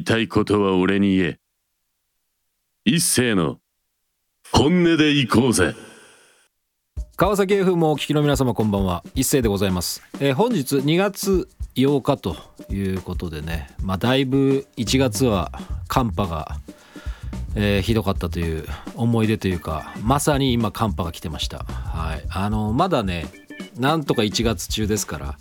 いたいことは俺に言え。一斉の本音で行こうぜ。川崎 F もお聞きの皆様こんばんは。一斉でございます、えー、本日2月8日ということでね。まあだいぶ1月は寒波が、えー、ひどかったという思い出というかまさに今寒波が来てました。はい。あのまだねなんとか1月中ですから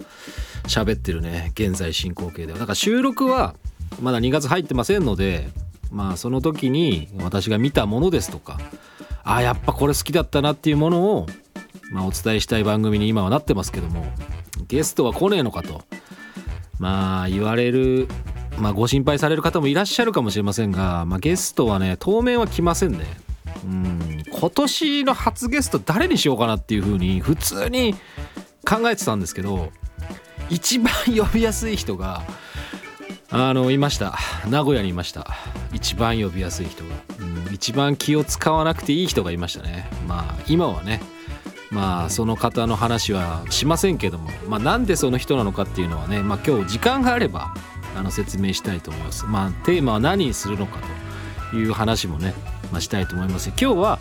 喋ってるね現在進行形では。だから収録はまだ2月入ってませんのでまあその時に私が見たものですとかああやっぱこれ好きだったなっていうものをまあ、お伝えしたい番組に今はなってますけどもゲストは来ねえのかとまあ言われる、まあ、ご心配される方もいらっしゃるかもしれませんが、まあ、ゲストはね当面は来ませんね。うん今年の初ゲスト誰にしようかなっていう風に普通に考えてたんですけど一番呼びやすい人があのいました。名古屋にいました。一番呼びやすい人が、うん、一番気を使わなくていい人がいましたね。まあ今はね。まあその方の話はしませんけども、まあ、なんでその人なのかっていうのはね、まあ、今日時間があればあの説明したいと思います。まあ、テーマは何にするのかという話もね、まあ、したいと思います。今日は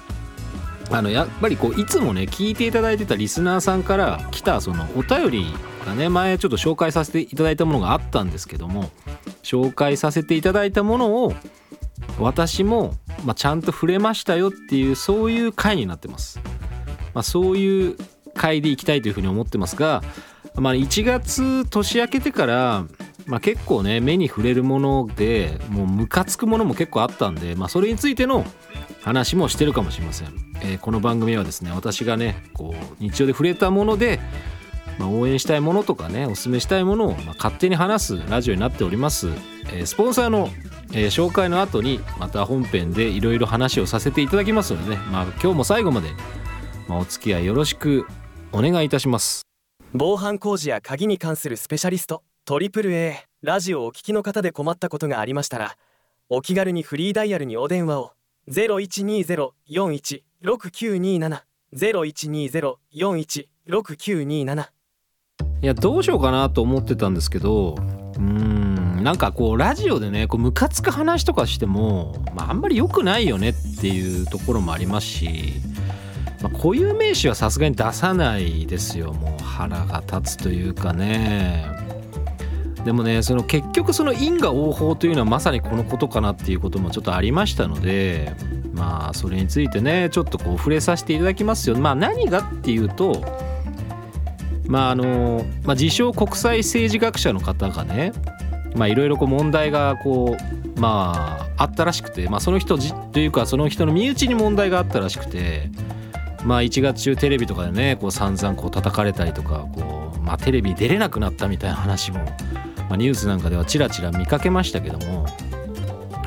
あのやっぱりこういつもね聞いていただいてたリスナーさんから来たそのお便りがね前ちょっと紹介させていただいたものがあったんですけども紹介させていただいたものを私も、まあ、ちゃんと触れましたよっていうそういう回になってます。まあ、そういう回でいきたいというふうに思ってますが、まあ、1月年明けてから、まあ、結構ね目に触れるものでもうムカつくものも結構あったんで、まあ、それについての話もしてるかもしれません、えー、この番組はですね私がねこう日常で触れたもので、まあ、応援したいものとかねおすすめしたいものを、ま、勝手に話すラジオになっております、えー、スポンサーのえー、紹介の後にまた本編でいろいろ話をさせていただきますのでね、まあ、今日も最後までまあ、お付き合いよろしくお願いいたします。防犯工事や鍵に関するスペシャリストトリプル a ラジオをお聞きの方で困ったことがありましたらお気軽にフリーダイヤルにお電話を0120-416927 0120-416927いやどうしようかなと思ってたんですけどうんなんかこうラジオでねこうムカつく話とかしても、まあ、あんまり良くないよねっていうところもありますしまあ、固有名詞はさすがに出さないですよ。もう腹が立つというかね。でもねその結局その因果応報というのはまさにこのことかなっていうこともちょっとありましたのでまあそれについてねちょっとこう触れさせていただきますよ。まあ何がっていうとまああの、まあ、自称国際政治学者の方がねいろいろ問題がこうまああったらしくて、まあ、その人というかその人の身内に問題があったらしくてまあ1月中テレビとかでねこう散々こう叩かれたりとかこう、まあ、テレビ出れなくなったみたいな話も、まあ、ニュースなんかではちらちら見かけましたけども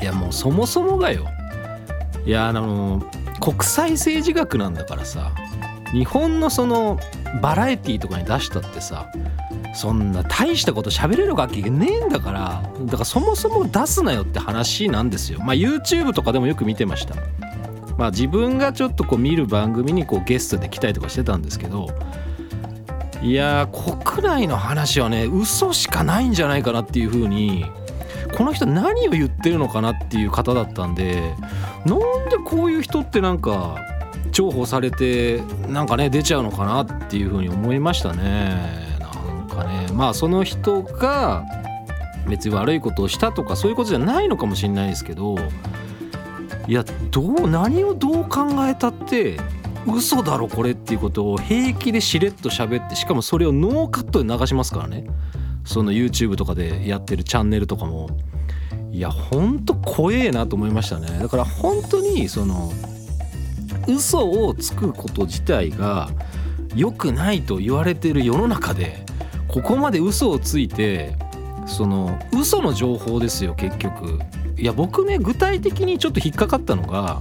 いやもうそもそもがよ。いやあの国際政治学なんだからさ日本のそのバラエティーとかに出したってさそんな大したこと喋れる楽器ねえんだからだからそもそも出すなよって話なんですよ。まあ YouTube とかでもよく見てました。まあ、自分がちょっとこう見る番組にこうゲストで来たりとかしてたんですけどいや国内の話はね嘘しかないんじゃないかなっていう風にこの人何を言ってるのかなっていう方だったんでなんでこういう人ってなんか重宝されてなんかね出ちゃうのかなっていう風に思いましたね。なんかね。まあその人が別に悪いことをしたとかそういうことじゃないのかもしれないですけどいやどう何をどう考えたって嘘だろこれっていうことを平気でしれっと喋ってしかもそれをノーカットで流しますからね。その YouTube とかでやってるチャンネルとかも。いやほんと怖えなと思いましたね。だから本当にその嘘をつくこと自体が良くないと言われてる世の中でここまで嘘をついてその嘘の情報ですよ結局いや僕ね具体的にちょっと引っかかったのが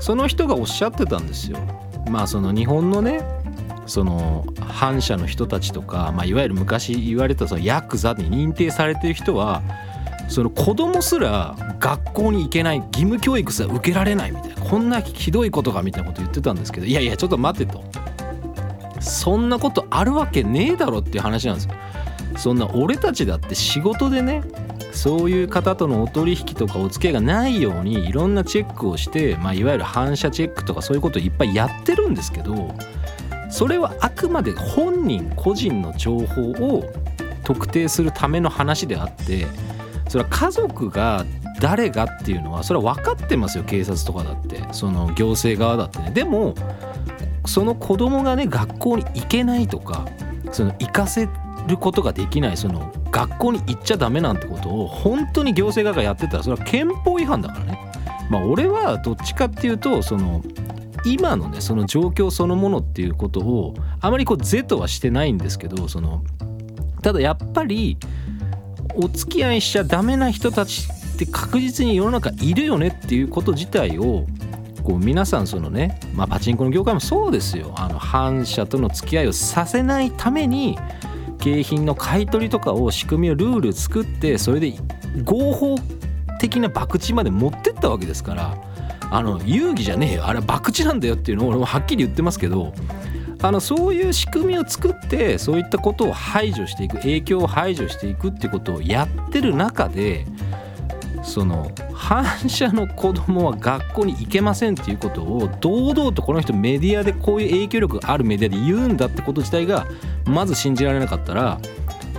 その人がおっしゃってたんですよ。まあその日本のねその反社の人たちとか、まあ、いわゆる昔言われたそのヤクザに認定されてる人はその子供すら学校に行けない義務教育すら受けられないみたいなこんなひどいことがみたいなこと言ってたんですけどいやいやちょっと待てとそんなことあるわけねえだろっていう話なんですよ。そんな俺たちだって仕事でねそういう方とのお取引とかお付き合いがないようにいろんなチェックをして、まあ、いわゆる反射チェックとかそういうことをいっぱいやってるんですけどそれはあくまで本人個人の情報を特定するための話であってそれは家族が誰がっていうのはそれは分かってますよ警察とかだって。その行政側だってね。でもその子供がね学校に行けないとかその行かせることができないその学校に行っちゃダメなんてことを本当に行政側がやってたらそれは憲法違反だからね。まあ俺はどっちかっていうとその今のねその状況そのものっていうことをあまりこう是とはしてないんですけどそのただやっぱりお付き合いしちゃダメな人たちって確実に世の中いるよねっていうこと自体をこう皆さんそのね、まあ、パチンコの業界もそうですよ。あの反社との付き合いをさせないために景品の買い取りとかを仕組みをルール作ってそれで合法的な博打まで持ってったわけですからあの遊戯じゃねえよ。あれは博打なんだよっていうのを俺もはっきり言ってますけどあのそういう仕組みを作ってそういったことを排除していく影響を排除していくっていうことをやってる中でその反射の子供は学校に行けませんっていうことを堂々とこの人メディアでこういう影響力があるメディアで言うんだってこと自体がまず信じられなかったら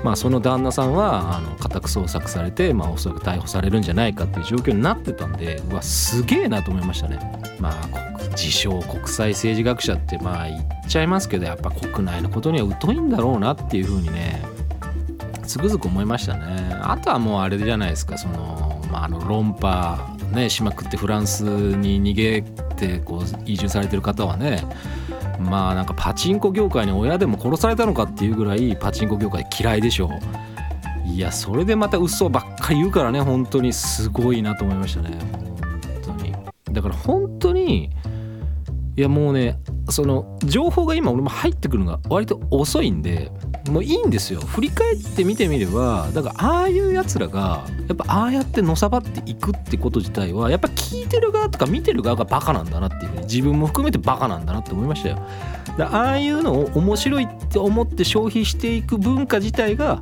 まあ、その旦那さんはあの家宅捜索されて、まあ、おそらく逮捕されるんじゃないかっていう状況になってたんでうわすげえなと思いましたね。まあ自称国際政治学者ってまあ言っちゃいますけどやっぱ国内のことには疎いんだろうなっていうふうにねつくづく思いましたね。あとはもうあれじゃないですかその、まあ、あの論破ねしまくってフランスに逃げてこう移住されてる方はねまあなんかパチンコ業界に親でも殺されたのかっていうぐらいパチンコ業界嫌いでしょう。いやそれでまた嘘ばっかり言うからね本当にすごいなと思いましたね。本当に。だから本当にいやもうねその情報が今俺も入ってくるのが割と遅いんでもういいんですよ。振り返ってみてみればだからああいうやつらがやっぱああやってのさばっていくってこと自体はやっぱ聞いてる側とか見てる側がバカなんだなっていうね自分も含めてバカなんだなって思いましたよ。だああいうのを面白いって思って消費していく文化自体が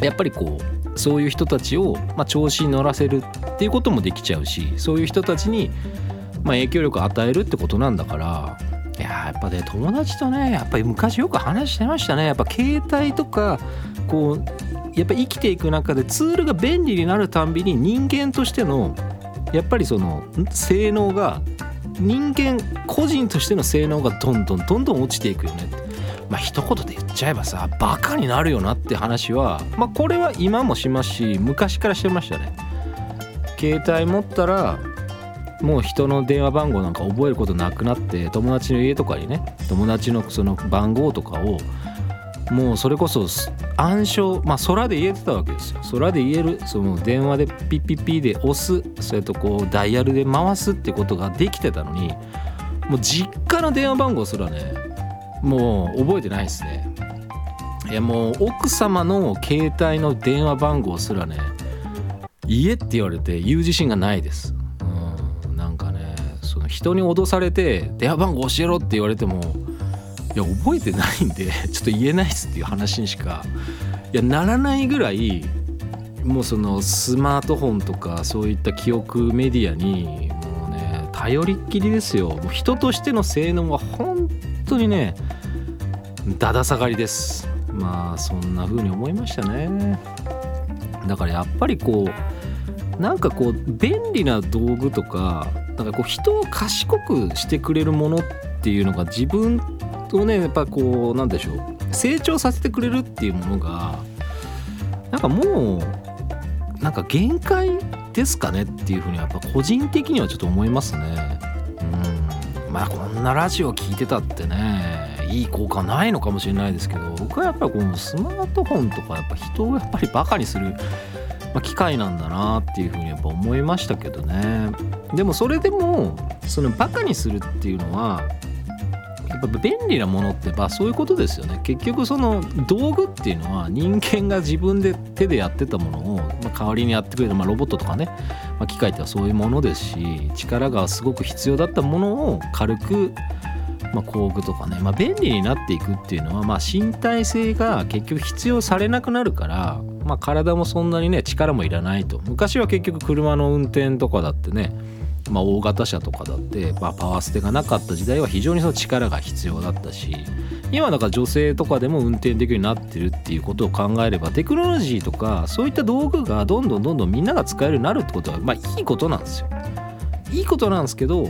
やっぱりこうそういう人たちを、まあ、調子に乗らせるっていうこともできちゃうしそういう人たちに、まあ、影響力を与えるってことなんだからいややっぱね友達とねやっぱり昔よく話してましたね。やっぱ携帯とかこうやっぱ生きていく中でツールが便利になるたんびに人間としてのやっぱりその性能が人間個人としての性能がどんどんどんどん落ちていくよね。ってまあ一言で言っちゃえばさバカになるよなって話はまあこれは今もしますし昔からしてましたね。携帯持ったらもう人の電話番号なんか覚えることなくなって友達の家とかにね友達のその番号とかをもうそれこそ暗証まあ空で言えてたわけですよ。空で言えるその電話でピッピッピで押すそれとこうダイヤルで回すってことができてたのにもう実家の電話番号すらねもう覚えてないですね。いやもう奥様の携帯の電話番号すらね家って言われて言う自信がないです。その人に脅されて電話番号教えろって言われてもいや覚えてないんで ちょっと言えないっすっていう話にしかいやならないぐらいもうそのスマートフォンとかそういった記憶メディアにもうね頼りっきりですよ。もう人としての性能は本当にねだだ下がりです。まあそんな風に思いましたね。だからやっぱりこうなんかこう便利な道具とかなんかこう人を賢くしてくれるものっていうのが自分をねやっぱこうなんでしょう成長させてくれるっていうものがなんかもうなんか限界ですかねっていうふうにやっぱ個人的にはちょっと思いますね。うんまあこんなラジオ聞いてたってねいい効果ないのかもしれないですけど僕はやっぱりこのスマートフォンとかやっぱ人をやっぱりバカにするまあ、機械なんだなっていうふうにやっぱ思いましたけどね。でもそれでもそのバカにするっていうのはやっぱ便利なものってまあそういうことですよね。結局その道具っていうのは人間が自分で手でやってたものを、まあ、代わりにやってくれる、まあ、ロボットとかね、まあ、機械ってはそういうものですし力がすごく必要だったものを軽くまあ、工具とかね、まあ、便利になっていくっていうのは、まあ、身体性が結局必要されなくなるからまあ、体もそんなにね力もいらないと昔は結局車の運転とかだってねまあ、大型車とかだって、まあ、パワーステがなかった時代は非常にその力が必要だったし今だから女性とかでも運転できるようになってるっていうことを考えればテクノロジーとかそういった道具がどんどんどんどんみんなが使えるようになるってことはまあいいことなんですよ。いいことなんですけど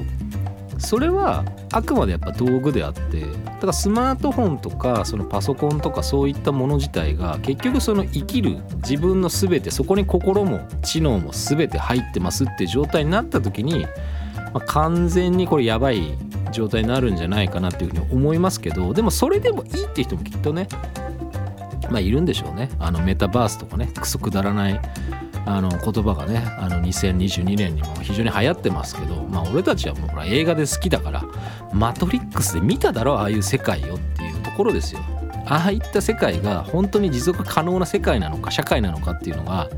それはあくまでやっぱ道具であってだからスマートフォンとかそのパソコンとかそういったもの自体が結局その生きる自分の全てそこに心も知能も全て入ってますっていう状態になった時に、まあ、完全にこれやばい状態になるんじゃないかなっていうふうに思いますけどでもそれでもいいって人もきっとねまあいるんでしょうね。あのメタバースとかねクソくだらないあの言葉がねあの2022年にも非常に流行ってますけどまあ俺たちはもうほら映画で好きだからマトリックスで見ただろああいう世界よっていうところですよ。ああいった世界が本当に持続可能な世界なのか社会なのかっていうのが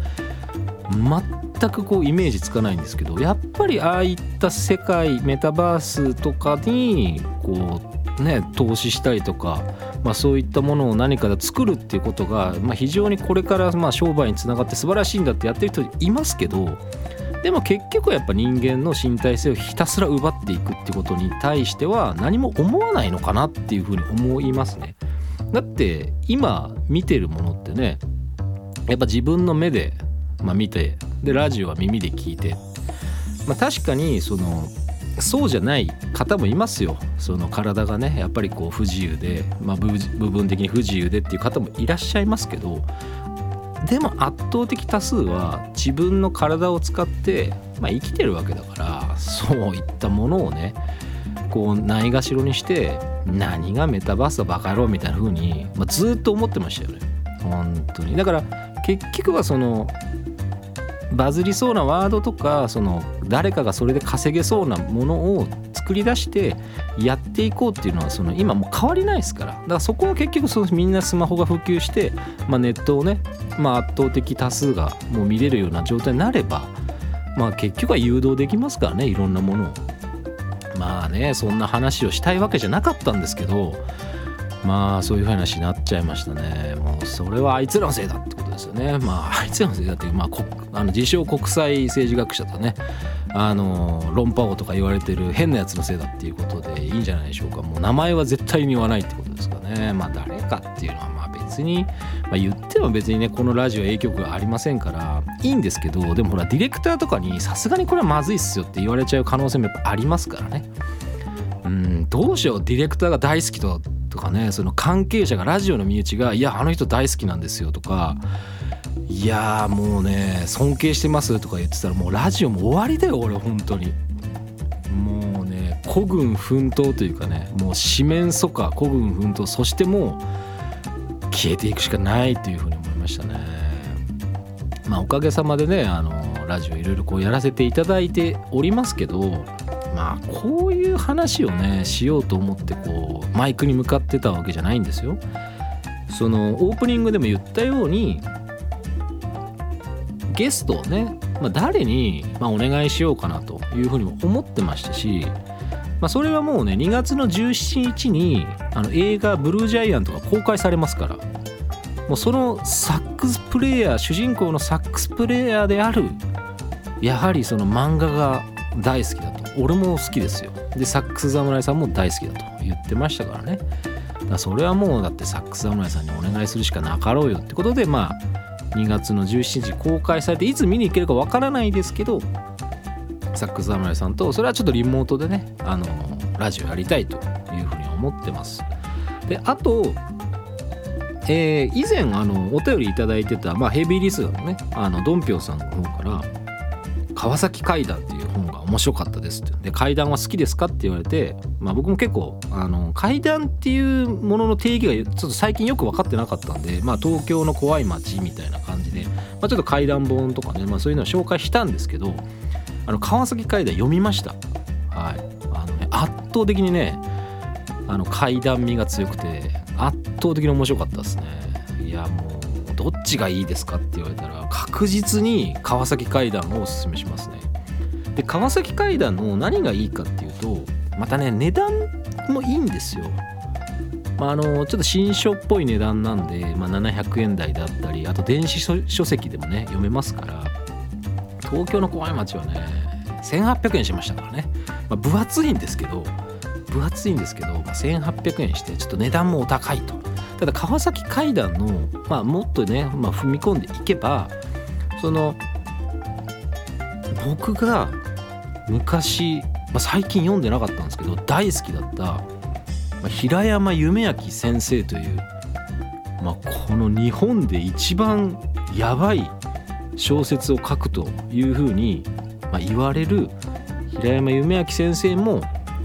全くこうイメージつかないんですけどやっぱりああいった世界メタバースとかにこうね投資したりとか、まあ、そういったものを何かで作るっていうことが、まあ、非常にこれからまあ商売につながって素晴らしいんだってやってる人いますけどでも結局やっぱ人間の身体性をひたすら奪っていくってことに対しては何も思わないのかなっていうふうに思いますね。だって今見てるものってねやっぱ自分の目でまあ、見てでラジオは耳で聞いて、まあ、確かにそのそうじゃない方もいますよ。その体がねやっぱりこう不自由で、まあ、部分的に不自由でっていう方もいらっしゃいますけどでも圧倒的多数は自分の体を使って、まあ、生きてるわけだからそういったものをねこうないがしろにして何がメタバースだバカ野郎みたいな風に、まあ、ずっと思ってましたよね。本当に。だから結局はそのバズりそうなワードとかその誰かがそれで稼げそうなものを作り出してやっていこうっていうのはその今もう変わりないですから。だからそこは結局そのみんなスマホが普及して、まあ、ネットをね、まあ、圧倒的多数がもう見れるような状態になれば、まあ、結局は誘導できますからねいろんなものを。まあねそんな話をしたいわけじゃなかったんですけどまあそういう話になっちゃいましたね。もうそれはあいつらのせいだって。ことですよね。まああいつらのせいだってまああの自称国際政治学者とねあの論破王とか言われてる変なやつのせいだっていうことでいいんじゃないでしょうか。もう名前は絶対に言わないってことですかね。まあ誰かっていうのはまあ別に、まあ、言っても別にねこのラジオ影響力ありませんからいいんですけどでもほらディレクターとかにさすがにこれはまずいっすよって言われちゃう可能性もやっぱありますからね。うんどうしようディレクターが大好きととかねその関係者がラジオの身内が「いやあの人大好きなんですよ」とか「いやもうね尊敬してます」とか言ってたらもうラジオも終わりだよ俺本当に。もうね孤軍奮闘というかねもう四面楚歌孤軍奮闘そしてもう消えていくしかないというふうに思いましたね。まあおかげさまでねあのラジオいろいろこうやらせていただいておりますけどまあこういう話をねしようと思ってこうマイクに向かってたわけじゃないんですよ。そのオープニングでも言ったようにゲストをね、まあ、誰に、ま、お願いしようかなというふうにも思ってましたし、まあ、それはもうね2月の17日にあの映画「ブルージャイアント」が公開されますからもうそのサックスプレイヤー主人公のサックスプレイヤーであるやはりその漫画が大好きだ俺も好きですよ。でサックス侍さんも大好きだと言ってましたからね。だそれはもうだってサックス侍さんにお願いするしかなかろうよってことでまあ2月の17日公開されていつ見に行けるかわからないですけどサックス侍さんとそれはちょっとリモートでねあのラジオやりたいというふうに思ってます。であとえー、以前あのお便り頂いてた、まあ、ヘビーリスナーのねあのドンピョウさんの方から「川崎階段」っていう面白かったですって。で階段は好きですかって言われて、まあ、僕も結構あの階段っていうものの定義がちょっと最近よく分かってなかったんで、まあ、東京の怖い街みたいな感じで、まあ、ちょっと階段本とかね、まあ、そういうのを紹介したんですけどあの川崎階段読みました。はい。あのね圧倒的にねあの階段味が強くて圧倒的に面白かったですね。いやもうどっちがいいですかって言われたら確実に川崎階段をおすすめしますね。で川崎階段の何がいいかっていうとまたね値段もいいんですよ。まあ、あのちょっと新書っぽい値段なんで、まあ、700円台だったりあと電子書籍でもね読めますから東京の怖い町はね1800円しましたからね、まあ、分厚いんですけど分厚いんですけど、まあ、1800円してちょっと値段もお高いと。ただ川崎階段の、まあ、もっとね、まあ、踏み込んでいけばその僕が昔、まあ、最近読んでなかったんですけど大好きだった、まあ、平山夢明先生という、まあ、この日本で一番やばい小説を書くというふうに、まあ、言われる平山夢明先生も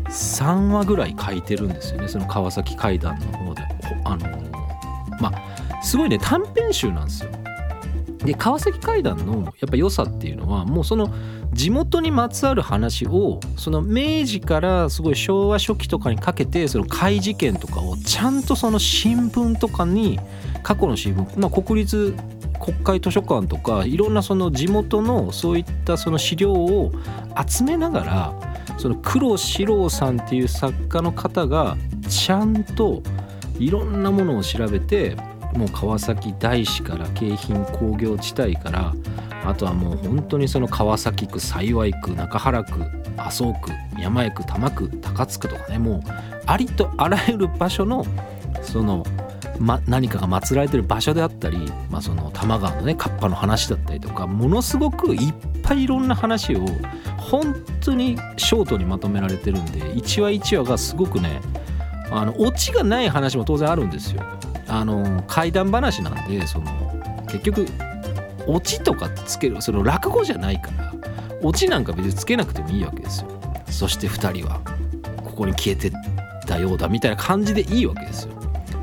3話ぐらい書いてるんですよね。その川崎怪談の方で。あのまあすごいね短編集なんですよ。で川崎怪談のやっぱ良さっていうのはもうその地元にまつわる話をその明治からすごい昭和初期とかにかけてその怪事件とかをちゃんとその新聞とかに過去の新聞、まあ、国立国会図書館とかいろんなその地元のそういったその資料を集めながらその黒四郎さんっていう作家の方がちゃんといろんなものを調べてもう川崎大師から京浜工業地帯からあとはもう本当にその川崎区幸区中原区麻生区山江区多摩区高津区とかねもうありとあらゆる場所のその、ま、何かが祀られてる場所であったり、まあ、その多摩川のねカッパの話だったりとかものすごくいっぱいいろんな話を本当にショートにまとめられてるんで1話1話がすごくねあのオチがない話も当然あるんですよ。あの怪談話なんでその結局オチとかつけるその落語じゃないからオチなんか別につけなくてもいいわけですよ。そして2人はここに消えてったようだみたいな感じでいいわけですよ。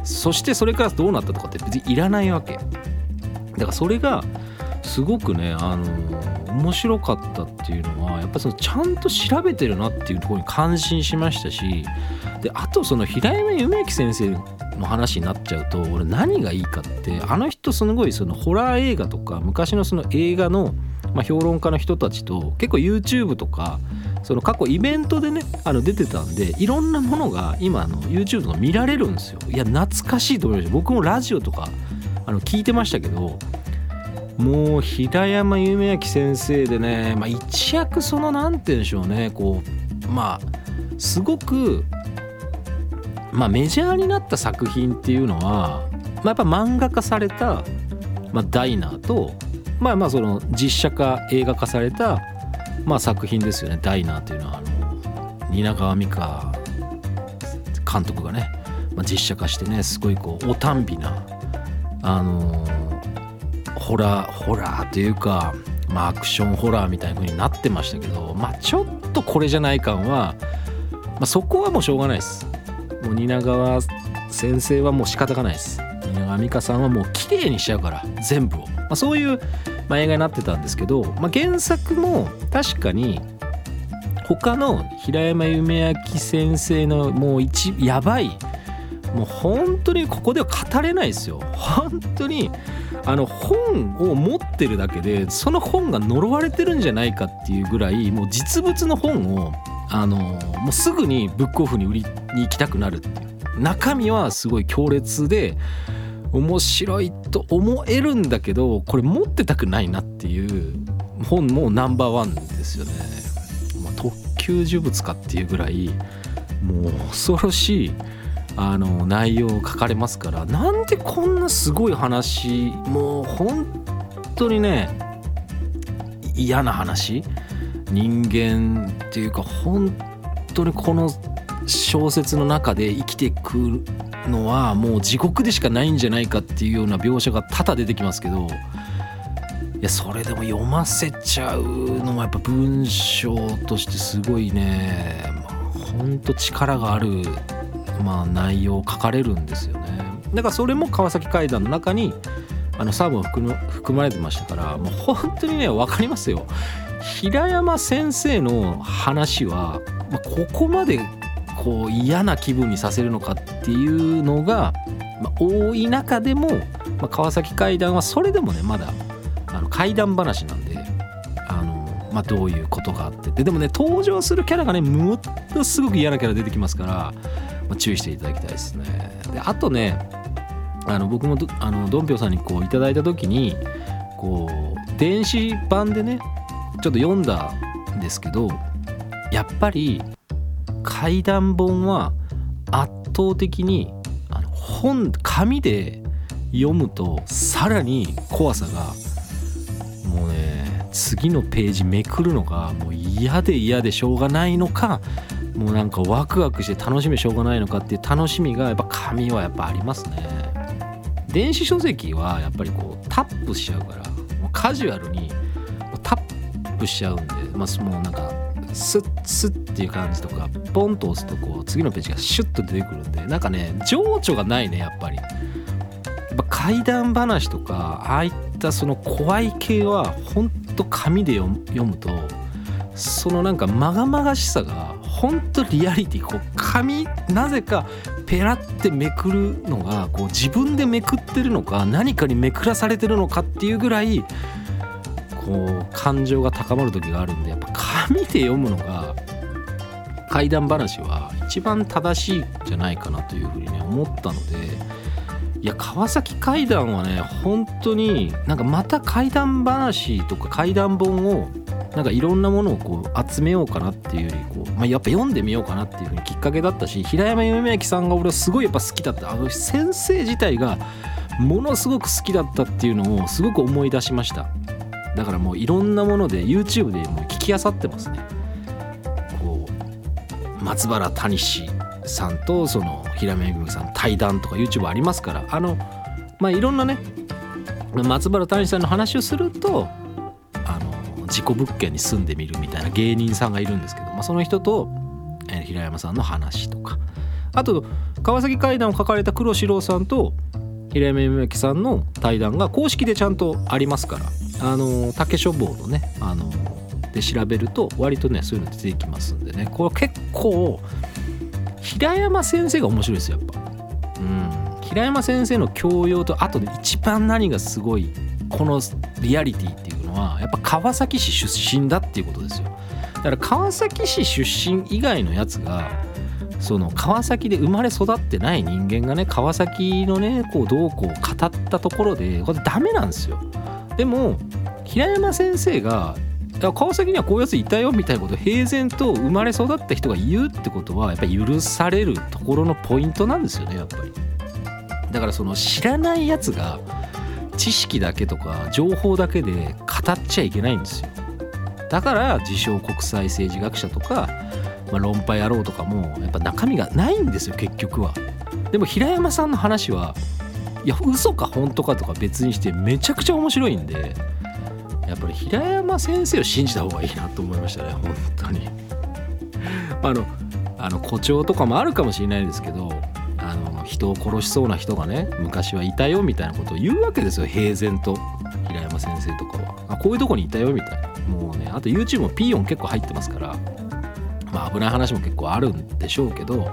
そしてそれからどうなったとかって別にいらないわけ。だからそれがすごくねあの面白かったっていうのはやっぱそのちゃんと調べてるなっていうところに感心しましたしであとその平山夢明先生の話になっちゃうと俺何がいいかってあの人すごいそのホラー映画とか昔のその映画の、まあ、評論家の人たちと結構 YouTube とかその過去イベントでねあの出てたんでいろんなものが今あの YouTube とか見られるんですよ。いや懐かしいと思いました。僕もラジオとかあの聞いてましたけどもう平山夢明先生でね、まあ、一躍その何て言うんでしょうねこうまあすごくまあメジャーになった作品っていうのは、まあ、やっぱ漫画化された、まあ、ダイナーとまあまあその実写化映画化された、まあ、作品ですよね。ダイナーというのはあの蜷川美香監督がね、まあ、実写化してねすごいこうおたんびなあのホラーホラーというか、まあ、アクションホラーみたいな風になってましたけど、まあ、ちょっとこれじゃない感は、まあ、そこはもうしょうがないです。もう蜷川先生はもう仕方がないです。蜷川美香さんはもう綺麗にしちゃうから全部を、まあ、そういう、まあ、映画になってたんですけど、まあ、原作も確かに他の平山夢明先生のもう一やばいもう本当にここでは語れないですよ本当にあの本を持ってるだけでその本が呪われてるんじゃないかっていうぐらいもう実物の本をあのもうすぐにブックオフに売りに行きたくなるっていう中身はすごい強烈で面白いと思えるんだけどこれ持ってたくないなっていう本もナンバーワンですよね。まあ、特級呪物かっていうぐらいもう恐ろしいあの内容を書かれますからなんでこんなすごい話もう本当にね嫌な話人間っていうか本当にこの小説の中で生きていくのはもう地獄でしかないんじゃないかっていうような描写が多々出てきますけどいやそれでも読ませちゃうのもやっぱ文章としてすごいねほんと力があるまあ、内容を書かれるんですよね。だからそれも川崎怪談の中にあのサーブ含含まれてましたからもう本当にね分かりますよ。平山先生の話は、まあ、ここまでこう嫌な気分にさせるのかっていうのが、まあ、多い中でも、まあ、川崎怪談はそれでもねまだあの怪談話なんであの、まあ、どういうことがあって。ででもね登場するキャラがねもっとすごく嫌なキャラ出てきますからまあ、注意していただきたいですね。であとねあの僕もどあのドンピョさんにこういただいた時にこう電子版でねちょっと読んだんですけどやっぱり怪談本は圧倒的にあの本紙で読むとさらに怖さがもうね次のページめくるのがもう嫌で嫌でしょうがないのかもうなんかワクワクして楽しみしょうがないのかっていう楽しみがやっぱ紙はやっぱありますね。電子書籍はやっぱりこうタップしちゃうからもうカジュアルにタップしちゃうんで、まあ、もうなんかスッスッっていう感じとかポンと押すとこう次のページがシュッと出てくるんでなんかね情緒がないねやっぱり。やっぱ怪談話とかああいったその怖い系はほんと紙で読むとそのなんかまがまがしさがほんとリアリティこう紙なぜかペラってめくるのがこう自分でめくってるのか何かにめくらされてるのかっていうぐらいこう感情が高まる時があるんでやっぱ紙で読むのが怪談話は一番正しいんじゃないかなというふうにね思ったのでいや川崎怪談はね本当になんかまた怪談話とか怪談本をなんかいろんなものをこう集めようかなっていうよりこう、まあ、やっぱ読んでみようかなっていうふうにきっかけだったし平山夢明さんが俺はすごいやっぱ好きだったあの先生自体がものすごく好きだったっていうのをすごく思い出しました。だからもういろんなもので YouTube でもう聞きあさってますね。こう松原谷志さんとその平山めぐみさん対談とか YouTube ありますからあのまあいろんなね松原谷志さんの話をすると事故物件に住んでみるみたいな芸人さんがいるんですけど、まあ、その人と、えー平山さんの話とか。あと川崎怪談を書かれた黒四郎さんと平山夢明さんの対談が公式でちゃんとありますから。あの竹書房のねあので調べると割とねそういうの出てきますんでね。これ結構平山先生が面白いですよやっぱ。うん、平山先生の教養とあとで一番何がすごいこのリアリティってはやっぱ川崎市出身だっていうことですよ。だから川崎市出身以外のやつがその川崎で生まれ育ってない人間がね川崎のねこうどうこう語ったところでこれダメなんですよ。でも平山先生が川崎にはこういうやついたよみたいなことを平然と生まれ育った人が言うってことはやっぱり許されるところのポイントなんですよねやっぱり。だからその知らないやつが知識だけとか情報だけで語っちゃいけないんですよ。だから自称国際政治学者とか、まあ、論破野郎とかもやっぱ中身がないんですよ結局は。でも平山さんの話はいや嘘か本当かとか別にしてめちゃくちゃ面白いんでやっぱり平山先生を信じた方がいいなと思いましたね本当に。あのあの誇張とかもあるかもしれないですけどあの人を殺しそうな人がね昔はいたよみたいなことを言うわけですよ。平然と。平山先生とかは。あこういうとこにいたよみたいな。もうねあと YouTube もピーヨン結構入ってますから。まあ危ない話も結構あるんでしょうけど。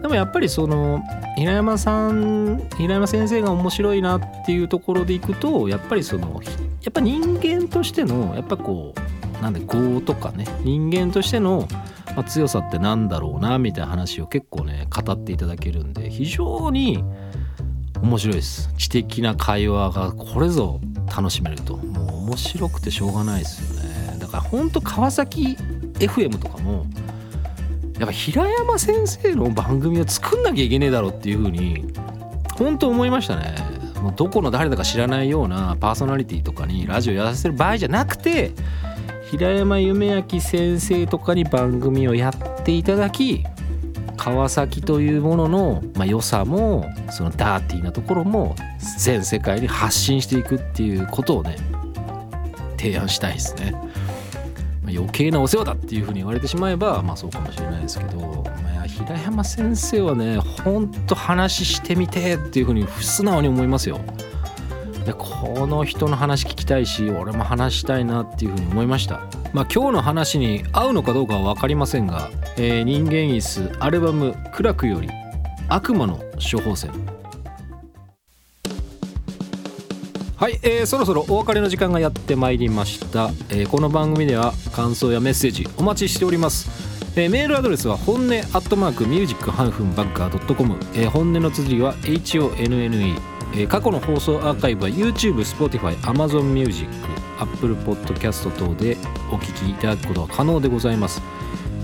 でもやっぱりその平山さん平山先生が面白いなっていうところでいくとやっぱりそのやっぱ人間としてのやっぱこうなんで業とかね人間としての、まあ、強さってなんだろうなみたいな話を結構ね語っていただけるんで非常に面白いです。知的な会話がこれぞ楽しめると。もう面白くてしょうがないですよね。だからほんと川崎 FM とかもやっぱ平山先生の番組を作んなきゃいけねえだろっていう風に本当思いましたね。もうどこの誰だか知らないようなパーソナリティとかにラジオやらせる場合じゃなくて平山夢明先生とかに番組をやっていただき川崎というものの、まあ、良さもそのダーティーなところも全世界に発信していくっていうことをね提案したいですね。まあ余計なお世話だっていうふうに言われてしまえばまあそうかもしれないですけど、まあ、平山先生はねほんと話してみてっていうふうに素直に思いますよ。でこの人の話聞きたいし俺も話したいなっていうふうに思いました。まあ今日の話に合うのかどうかは分かりませんが「えー人間椅子アルバム「苦楽」より「悪魔の処方箋」はい、えーそろそろお別れの時間がやってまいりました、えーこの番組では感想やメッセージお待ちしております、えーメールアドレスは本音アットマークミュージックハンフンバッカー .com、えー本音の綴りは HONNE、えー過去の放送アーカイブは YouTube、Spotify、Amazon Music、Apple Podcast 等でお聞きいただくことが可能でございます、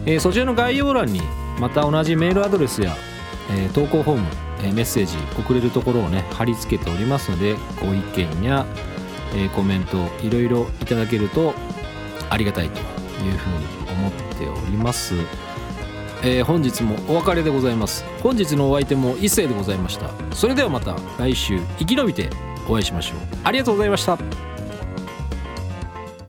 えーそちらの概要欄にまた同じメールアドレスやえー投稿フォーム、えメッセージ送れるところをね貼り付けておりますのでご意見や、えコメントいろいろいただけるとありがたいというふうに思っております、えー本日もお別れでございます。本日のお相手も一世でございました。それではまた来週生き延びてお会いしましょう。ありがとうございました。